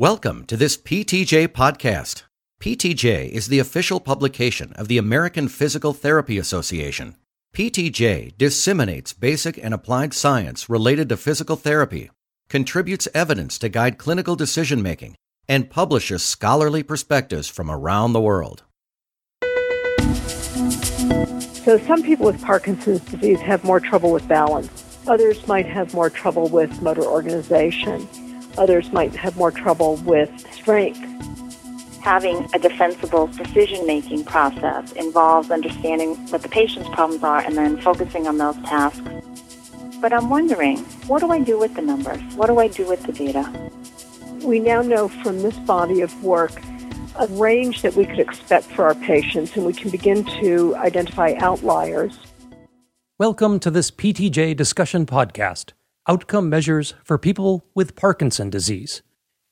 Welcome to this PTJ podcast. PTJ is the official publication of the American Physical Therapy Association. PTJ disseminates basic and applied science related to physical therapy, contributes evidence to guide clinical decision making, and publishes scholarly perspectives from around the world. So, some people with Parkinson's disease have more trouble with balance. Others might have more trouble with motor organization. Others might have more trouble with strength. Having a defensible decision making process involves understanding what the patient's problems are and then focusing on those tasks. But I'm wondering, what do I do with the numbers? What do I do with the data? We now know from this body of work a range that we could expect for our patients, and we can begin to identify outliers. Welcome to this PTJ discussion podcast outcome measures for people with Parkinson disease.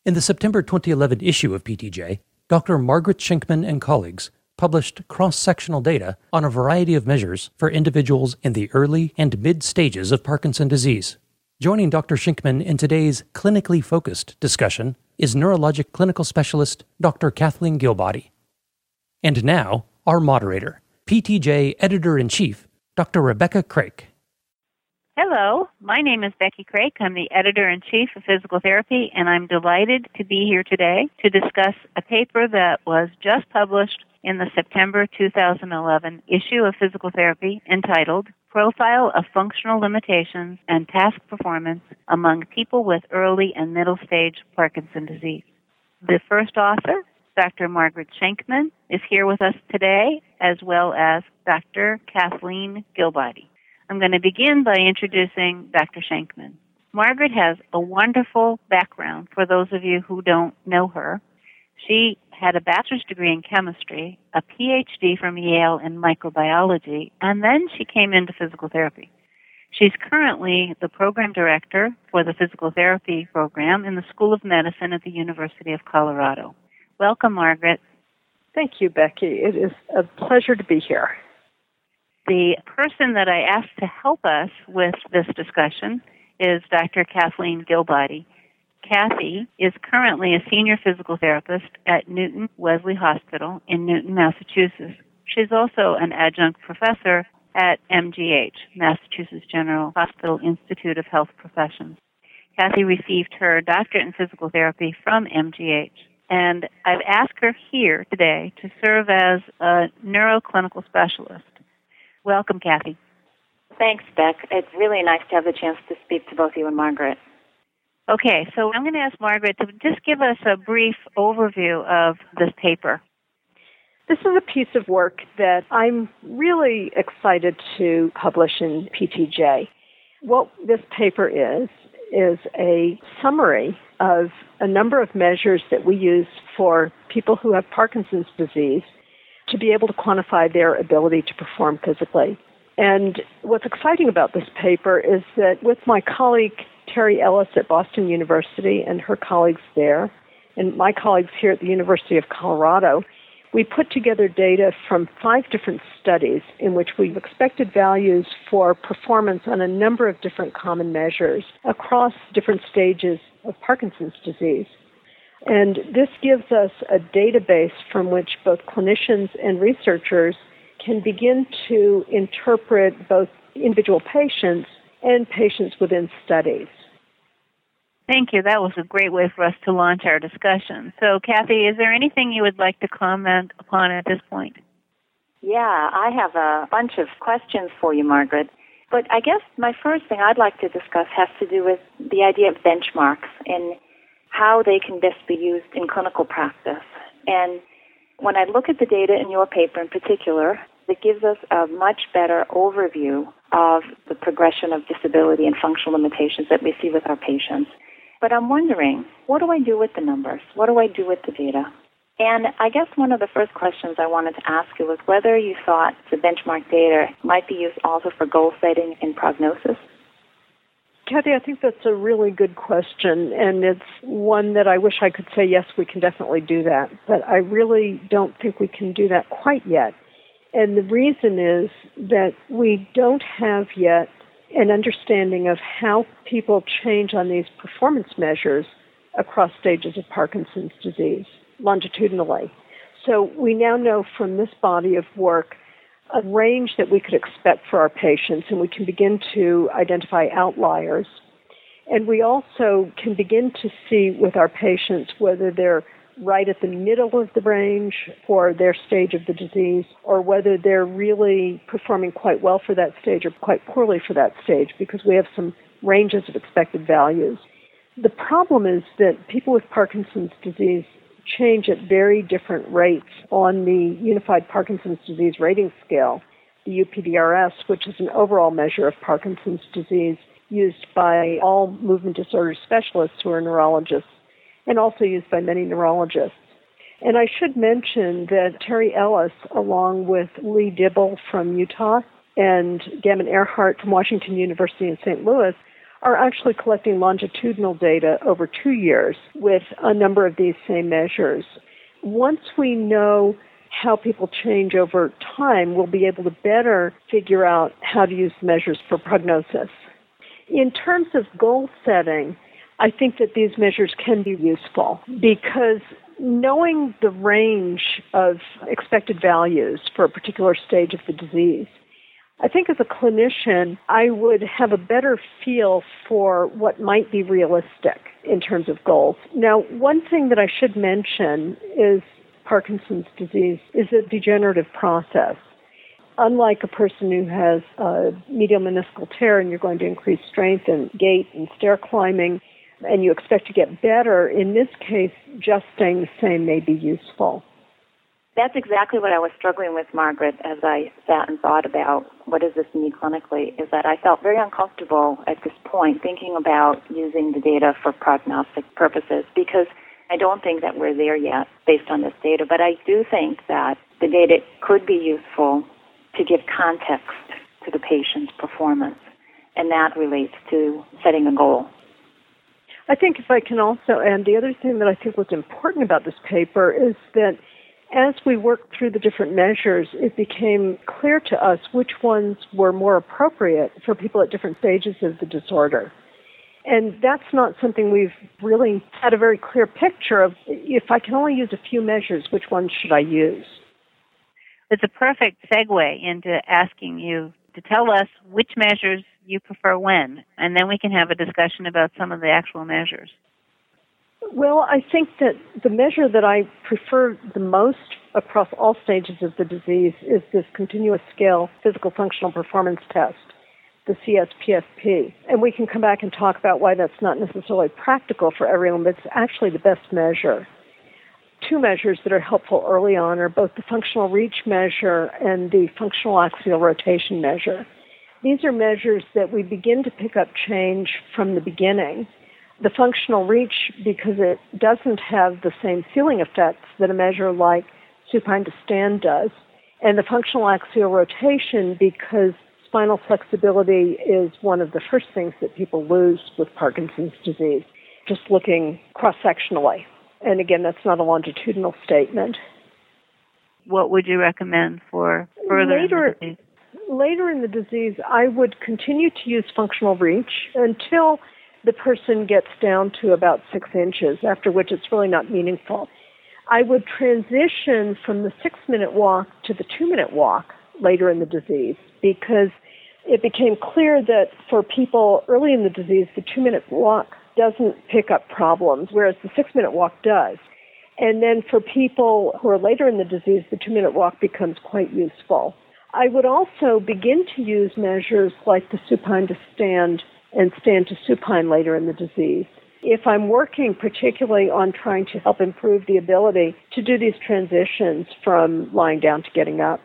In the September 2011 issue of PTJ, Dr. Margaret Schenkman and colleagues published cross sectional data on a variety of measures for individuals in the early and mid stages of Parkinson disease. Joining Dr. Schenkman in today's clinically focused discussion is neurologic clinical specialist Dr. Kathleen Gill-Body. And now, our moderator, PTJ editor in chief, Dr. Rebecca Craik. Hello, my name is Becky Craik. I'm the editor in chief of physical therapy, and I'm delighted to be here today to discuss a paper that was just published in the September 2011 issue of Physical Therapy entitled Profile of Functional Limitations and Task Performance Among People with Early and Middle Stage Parkinson Disease. The first author, Dr. Margaret Schenkman, is here with us today, as well as Dr. Kathleen Gill-Body. I'm going to begin by introducing Dr. Schenkman. Margaret has a wonderful background for those of you who don't know her. She had a bachelor's degree in chemistry, a PhD from Yale in microbiology, and then she came into physical therapy. She's currently the program director for the physical therapy program in the School of Medicine at the University of Colorado. Welcome, Margaret. Thank you, Becky. It is a pleasure to be here. The person that I asked to help us with this discussion is Dr. Kathleen Gill-Body. Kathy is currently a senior physical therapist at Newton-Wellesley Hospital in Newton, Massachusetts. She's also an adjunct professor at MGH, Massachusetts General Hospital Institute of Health Professions. Kathy received her doctorate in physical therapy from MGH, and I've asked her here today to serve as a neuroclinical specialist. Welcome, Kathy. Thanks, Beck. It's really nice to have the chance to speak to both you and Margaret. Okay, so I'm going to ask Margaret to just give us a brief overview of this paper. This is a piece of work that I'm really excited to publish in PTJ. What this paper is, is a summary of a number of measures that we use for people who have Parkinson's disease to be able to quantify their ability to perform physically. And what's exciting about this paper is that with my colleague Terry Ellis at Boston University and her colleagues there, and my colleagues here at the University of Colorado, we put together data from five different studies in which we've expected values for performance on a number of different common measures across different stages of Parkinson's disease. And this gives us a database from which both clinicians and researchers can begin to interpret both individual patients and patients within studies. Thank you. That was a great way for us to launch our discussion. So, Kathy, is there anything you would like to comment upon at this point? Yeah, I have a bunch of questions for you, Margaret. But I guess my first thing I'd like to discuss has to do with the idea of benchmarks and how they can best be used in clinical practice. And when I look at the data in your paper in particular, it gives us a much better overview of the progression of disability and functional limitations that we see with our patients. But I'm wondering, what do I do with the numbers? What do I do with the data? And I guess one of the first questions I wanted to ask you was whether you thought the benchmark data might be used also for goal setting and prognosis. Kathy, I think that's a really good question, and it's one that I wish I could say, yes, we can definitely do that. But I really don't think we can do that quite yet. And the reason is that we don't have yet an understanding of how people change on these performance measures across stages of Parkinson's disease longitudinally. So we now know from this body of work a range that we could expect for our patients, and we can begin to identify outliers. And we also can begin to see with our patients whether they're right at the middle of the range for their stage of the disease or whether they're really performing quite well for that stage or quite poorly for that stage because we have some ranges of expected values. The problem is that people with Parkinson's disease change at very different rates on the Unified Parkinson's Disease Rating Scale, the UPDRS, which is an overall measure of Parkinson's disease used by all movement disorder specialists who are neurologists and also used by many neurologists. And I should mention that Terry Ellis, along with Lee Dibble from Utah and Gammon Earhart from Washington University in St. Louis, are actually collecting longitudinal data over two years with a number of these same measures. Once we know how people change over time, we'll be able to better figure out how to use measures for prognosis. In terms of goal setting, I think that these measures can be useful because knowing the range of expected values for a particular stage of the disease I think as a clinician, I would have a better feel for what might be realistic in terms of goals. Now, one thing that I should mention is Parkinson's disease is a degenerative process. Unlike a person who has a medial meniscal tear and you're going to increase strength and gait and stair climbing and you expect to get better, in this case, just staying the same may be useful. That's exactly what I was struggling with, Margaret, as I sat and thought about what does this mean clinically, is that I felt very uncomfortable at this point thinking about using the data for prognostic purposes because I don't think that we're there yet based on this data, but I do think that the data could be useful to give context to the patient's performance, and that relates to setting a goal. I think if I can also add, the other thing that I think was important about this paper is that as we worked through the different measures, it became clear to us which ones were more appropriate for people at different stages of the disorder. And that's not something we've really had a very clear picture of. If I can only use a few measures, which ones should I use? It's a perfect segue into asking you to tell us which measures you prefer when, and then we can have a discussion about some of the actual measures. Well, I think that the measure that I prefer the most across all stages of the disease is this continuous scale physical functional performance test, the CSPFP. And we can come back and talk about why that's not necessarily practical for everyone, but it's actually the best measure. Two measures that are helpful early on are both the functional reach measure and the functional axial rotation measure. These are measures that we begin to pick up change from the beginning the functional reach, because it doesn't have the same feeling effects that a measure like supine to stand does, and the functional axial rotation, because spinal flexibility is one of the first things that people lose with Parkinson's disease, just looking cross sectionally. And again, that's not a longitudinal statement. What would you recommend for further later, in later in the disease? I would continue to use functional reach until the person gets down to about six inches, after which it's really not meaningful. I would transition from the six minute walk to the two minute walk later in the disease because it became clear that for people early in the disease, the two minute walk doesn't pick up problems, whereas the six minute walk does. And then for people who are later in the disease, the two minute walk becomes quite useful. I would also begin to use measures like the supine to stand and stand to supine later in the disease. If I'm working particularly on trying to help improve the ability to do these transitions from lying down to getting up.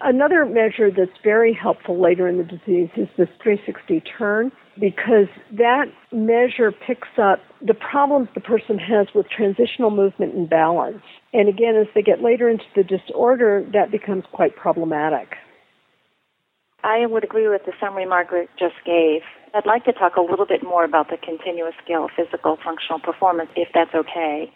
Another measure that's very helpful later in the disease is this 360 turn because that measure picks up the problems the person has with transitional movement and balance. And again, as they get later into the disorder, that becomes quite problematic. I would agree with the summary Margaret just gave. I'd like to talk a little bit more about the continuous scale of physical functional performance, if that's okay.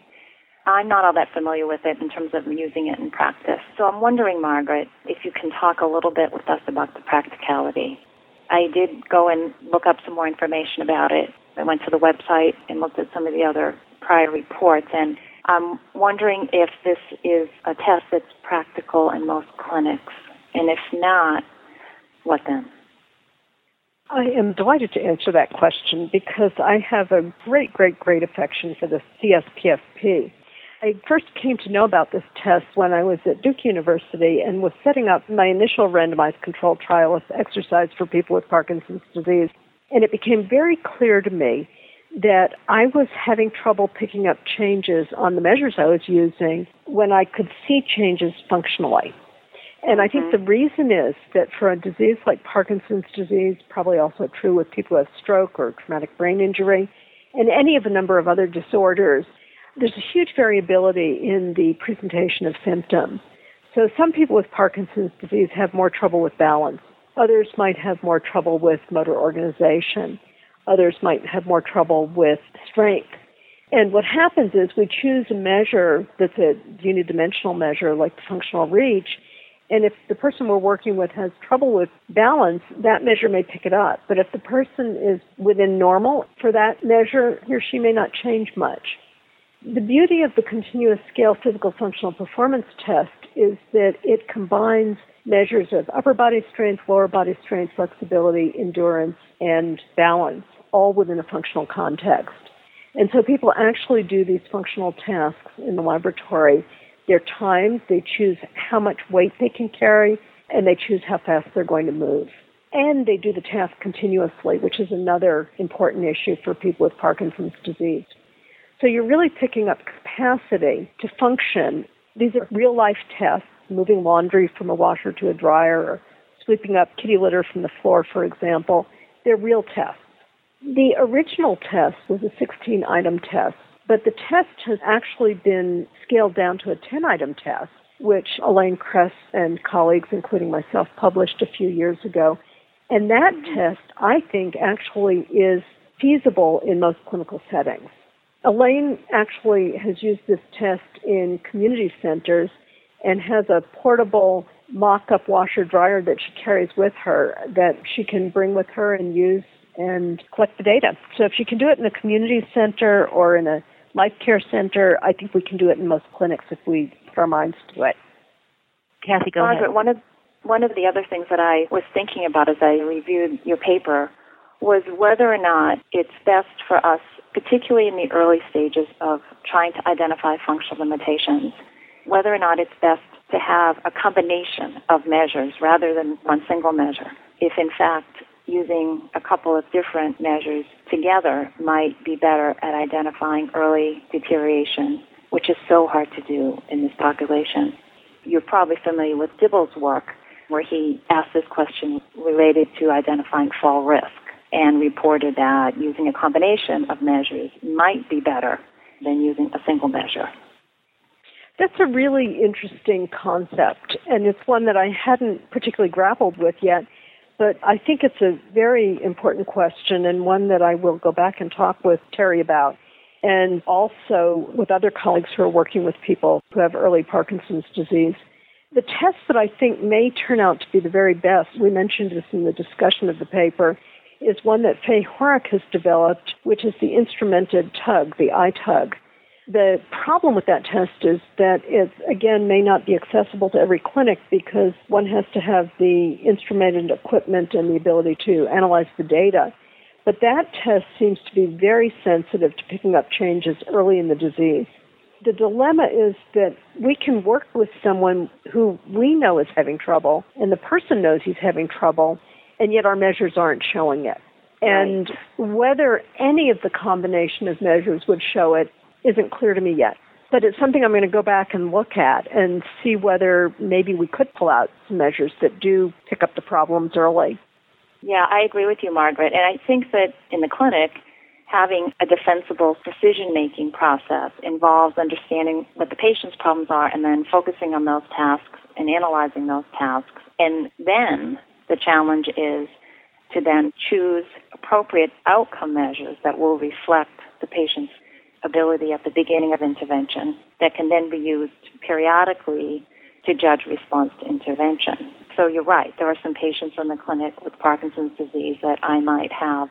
I'm not all that familiar with it in terms of using it in practice. So I'm wondering, Margaret, if you can talk a little bit with us about the practicality. I did go and look up some more information about it. I went to the website and looked at some of the other prior reports, and I'm wondering if this is a test that's practical in most clinics, and if not, what then? I am delighted to answer that question because I have a great, great, great affection for the CSPFP. I first came to know about this test when I was at Duke University and was setting up my initial randomized controlled trial of exercise for people with Parkinson's disease. And it became very clear to me that I was having trouble picking up changes on the measures I was using when I could see changes functionally. And I think mm-hmm. the reason is that for a disease like Parkinson's disease, probably also true with people who have stroke or traumatic brain injury, and any of a number of other disorders, there's a huge variability in the presentation of symptoms. So some people with Parkinson's disease have more trouble with balance. Others might have more trouble with motor organization. Others might have more trouble with strength. And what happens is we choose a measure that's a unidimensional measure like the functional reach. And if the person we're working with has trouble with balance, that measure may pick it up. But if the person is within normal for that measure, he or she may not change much. The beauty of the continuous scale physical functional performance test is that it combines measures of upper body strength, lower body strength, flexibility, endurance, and balance, all within a functional context. And so people actually do these functional tasks in the laboratory. They're timed, they choose how much weight they can carry, and they choose how fast they're going to move. And they do the task continuously, which is another important issue for people with Parkinson's disease. So you're really picking up capacity to function. These are real life tests, moving laundry from a washer to a dryer or sweeping up kitty litter from the floor, for example. They're real tests. The original test was a 16 item test, but the test has actually been scaled down to a 10 item test, which Elaine Cress and colleagues, including myself, published a few years ago. And that test, I think, actually is feasible in most clinical settings. Elaine actually has used this test in community centers and has a portable mock-up washer dryer that she carries with her that she can bring with her and use and collect the data. So if she can do it in a community center or in a life care center, I think we can do it in most clinics if we put our minds to it. Kathy, go Margaret, ahead. One of one of the other things that I was thinking about as I reviewed your paper was whether or not it's best for us particularly in the early stages of trying to identify functional limitations, whether or not it's best to have a combination of measures rather than one single measure. If in fact using a couple of different measures together might be better at identifying early deterioration, which is so hard to do in this population. You're probably familiar with Dibble's work where he asked this question related to identifying fall risk and reported that using a combination of measures might be better than using a single measure. That's a really interesting concept, and it's one that I hadn't particularly grappled with yet. But I think it's a very important question and one that I will go back and talk with Terry about, and also with other colleagues who are working with people who have early Parkinson's disease. The test that I think may turn out to be the very best, we mentioned this in the discussion of the paper, is one that Fay Horak has developed, which is the instrumented tug, the iTug. The problem with that test is that it, again, may not be accessible to every clinic because one has to have the instrumented equipment and the ability to analyze the data. But that test seems to be very sensitive to picking up changes early in the disease. The dilemma is that we can work with someone who we know is having trouble, and the person knows he's having trouble, and yet our measures aren't showing it. And right. whether any of the combination of measures would show it isn't clear to me yet. But it's something I'm going to go back and look at and see whether maybe we could pull out some measures that do pick up the problems early. Yeah, I agree with you, Margaret. And I think that in the clinic, having a defensible decision making process involves understanding what the patient's problems are and then focusing on those tasks and analyzing those tasks. And then the challenge is to then choose appropriate outcome measures that will reflect the patient's ability at the beginning of intervention that can then be used periodically to judge response to intervention. so you're right. There are some patients in the clinic with Parkinson's disease that I might have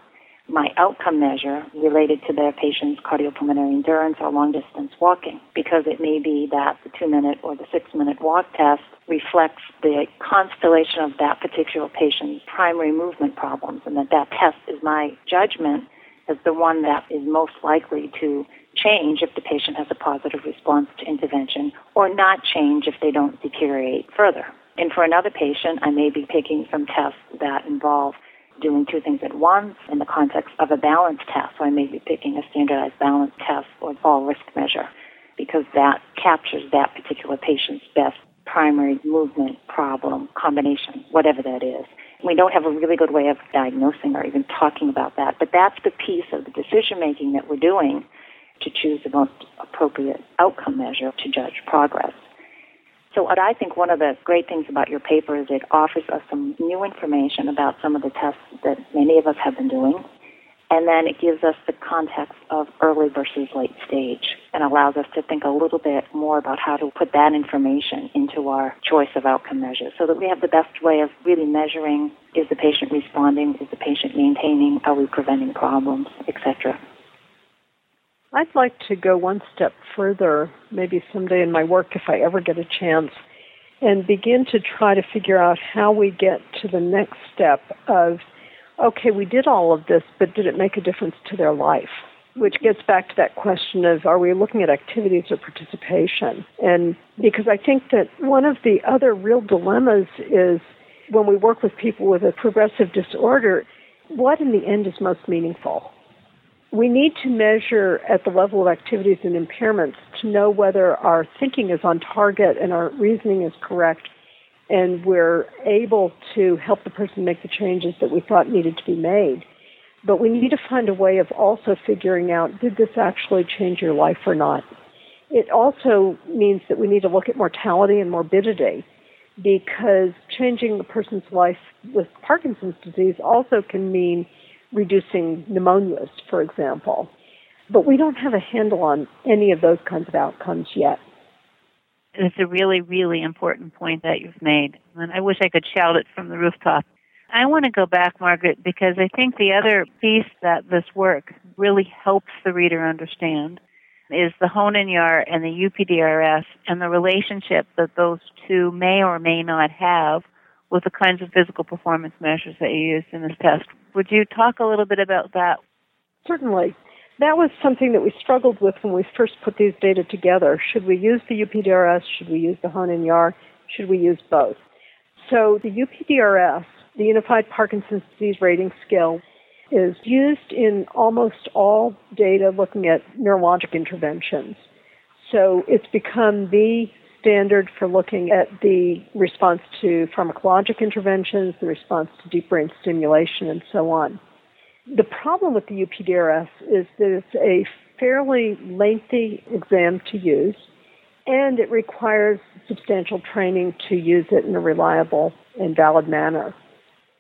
my outcome measure related to their patient's cardiopulmonary endurance or long distance walking because it may be that the two minute or the six minute walk test reflects the constellation of that particular patient's primary movement problems and that that test is my judgment as the one that is most likely to change if the patient has a positive response to intervention or not change if they don't deteriorate further. And for another patient, I may be picking some tests that involve doing two things at once in the context of a balance test. So I may be picking a standardized balance test or fall risk measure because that captures that particular patient's best primary movement problem combination, whatever that is. We don't have a really good way of diagnosing or even talking about that, but that's the piece of the decision making that we're doing to choose the most appropriate outcome measure to judge progress. So what I think one of the great things about your paper is it offers us some new information about some of the tests that many of us have been doing. And then it gives us the context of early versus late stage and allows us to think a little bit more about how to put that information into our choice of outcome measures so that we have the best way of really measuring is the patient responding, is the patient maintaining, are we preventing problems, etc. I'd like to go one step further, maybe someday in my work if I ever get a chance, and begin to try to figure out how we get to the next step of, okay, we did all of this, but did it make a difference to their life? Which gets back to that question of are we looking at activities or participation? And because I think that one of the other real dilemmas is when we work with people with a progressive disorder, what in the end is most meaningful? we need to measure at the level of activities and impairments to know whether our thinking is on target and our reasoning is correct and we're able to help the person make the changes that we thought needed to be made. But we need to find a way of also figuring out did this actually change your life or not? It also means that we need to look at mortality and morbidity because changing a person's life with Parkinson's disease also can mean reducing pneumonias, for example. But we don't have a handle on any of those kinds of outcomes yet. It's a really, really important point that you've made. And I wish I could shout it from the rooftop. I want to go back, Margaret, because I think the other piece that this work really helps the reader understand is the Hoehn-Yahr and the UPDRS and the relationship that those two may or may not have with the kinds of physical performance measures that you used in this test. Would you talk a little bit about that? Certainly. That was something that we struggled with when we first put these data together. Should we use the UPDRS? Should we use the Hoehn-Yahr? Should we use both? So the UPDRS, the Unified Parkinson's Disease Rating Scale, is used in almost all data looking at neurologic interventions. So it's become the standard for looking at the response to pharmacologic interventions, the response to deep brain stimulation, and so on. The problem with the UPDRS is that it's a fairly lengthy exam to use, and it requires substantial training to use it in a reliable and valid manner.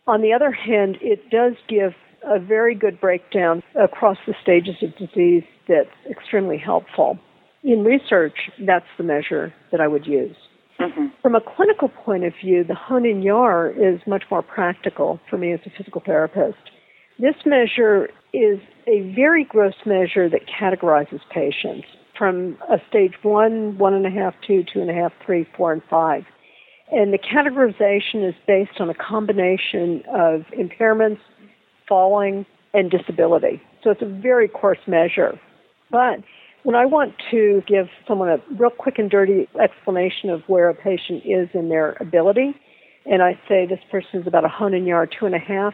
On the other hand, it does give a very good breakdown across the stages of disease that's extremely helpful in research, that's the measure that I would use. Mm-hmm. From a clinical point of view, the Hoehn-Yahr is much more practical for me as a physical therapist. This measure is a very gross measure that categorizes patients from a stage one, one and a half, two, two and a half, three, four, and five. And the categorization is based on a combination of impairments, falling, and disability. So it's a very coarse measure. But when I want to give someone a real quick and dirty explanation of where a patient is in their ability, and I say this person is about a Hoehn-Yahr two and a half,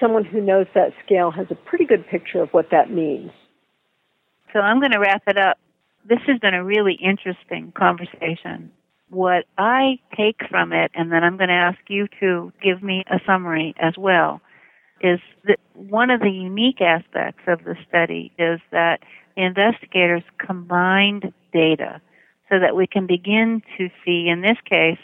someone who knows that scale has a pretty good picture of what that means. So I'm going to wrap it up. This has been a really interesting conversation. What I take from it, and then I'm going to ask you to give me a summary as well, is that one of the unique aspects of the study is that investigators combined data so that we can begin to see, in this case,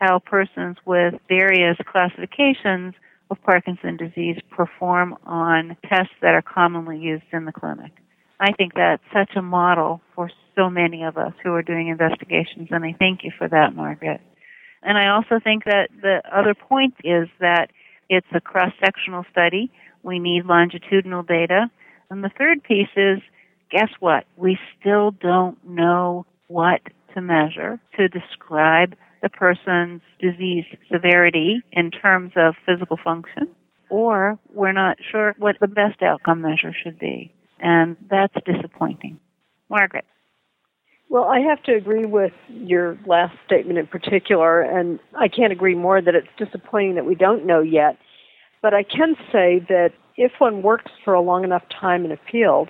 how persons with various classifications of Parkinson's disease perform on tests that are commonly used in the clinic. I think that's such a model for so many of us who are doing investigations, and I thank you for that, Margaret. And I also think that the other point is that it's a cross sectional study. We need longitudinal data. And the third piece is guess what? We still don't know what to measure to describe the person's disease severity in terms of physical function, or we're not sure what the best outcome measure should be. And that's disappointing. Margaret. Well, I have to agree with your last statement in particular, and I can't agree more that it's disappointing that we don't know yet. But I can say that if one works for a long enough time in a field,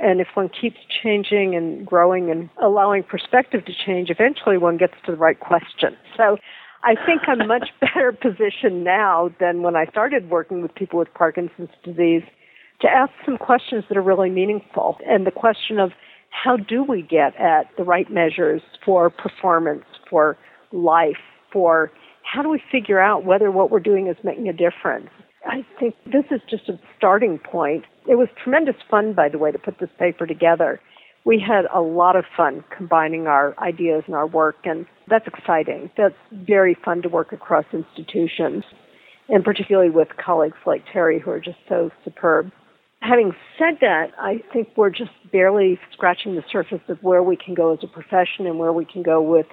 and if one keeps changing and growing and allowing perspective to change, eventually one gets to the right question. So I think I'm much better positioned now than when I started working with people with Parkinson's disease to ask some questions that are really meaningful. And the question of how do we get at the right measures for performance, for life, for how do we figure out whether what we're doing is making a difference? I think this is just a starting point. It was tremendous fun, by the way, to put this paper together. We had a lot of fun combining our ideas and our work, and that's exciting. That's very fun to work across institutions, and particularly with colleagues like Terry, who are just so superb having said that, I think we're just barely scratching the surface of where we can go as a profession and where we can go with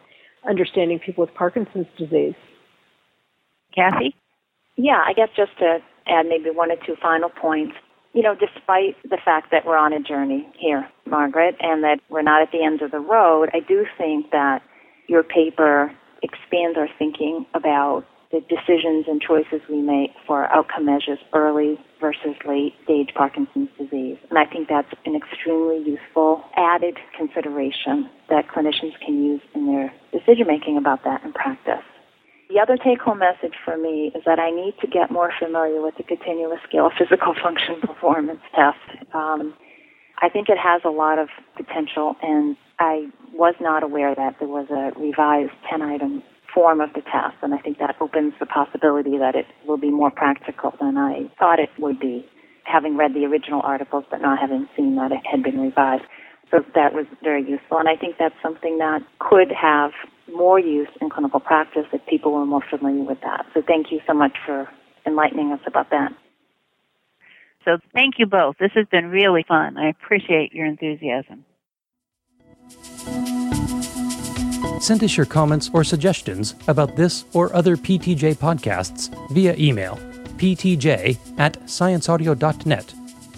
understanding people with Parkinson's disease. Kathy? Yeah, I guess just to add maybe one or two final points. You know, despite the fact that we're on a journey here, Margaret, and that we're not at the end of the road, I do think that your paper expands our thinking about the decisions and choices we make for outcome measures early versus late stage Parkinson's disease. And I think that's an extremely useful added consideration that clinicians can use in their decision making about that in practice. The other take home message for me is that I need to get more familiar with the continuous scale physical function performance test. Um, I think it has a lot of potential, and I was not aware that there was a revised 10 item form of the test, and I think that opens the possibility that it will be more practical than I thought it would be, having read the original articles but not having seen that it had been revised. So that was very useful, and I think that's something that could have more use in clinical practice if people were more familiar with that. So thank you so much for enlightening us about that. So thank you both. This has been really fun. I appreciate your enthusiasm. Send us your comments or suggestions about this or other PTJ podcasts via email ptj at scienceaudio.net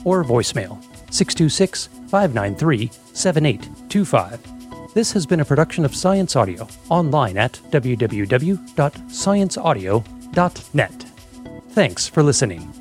or voicemail 626 593 7825. This has been a production of Science Audio online at www.scienceaudio.net. Thanks for listening.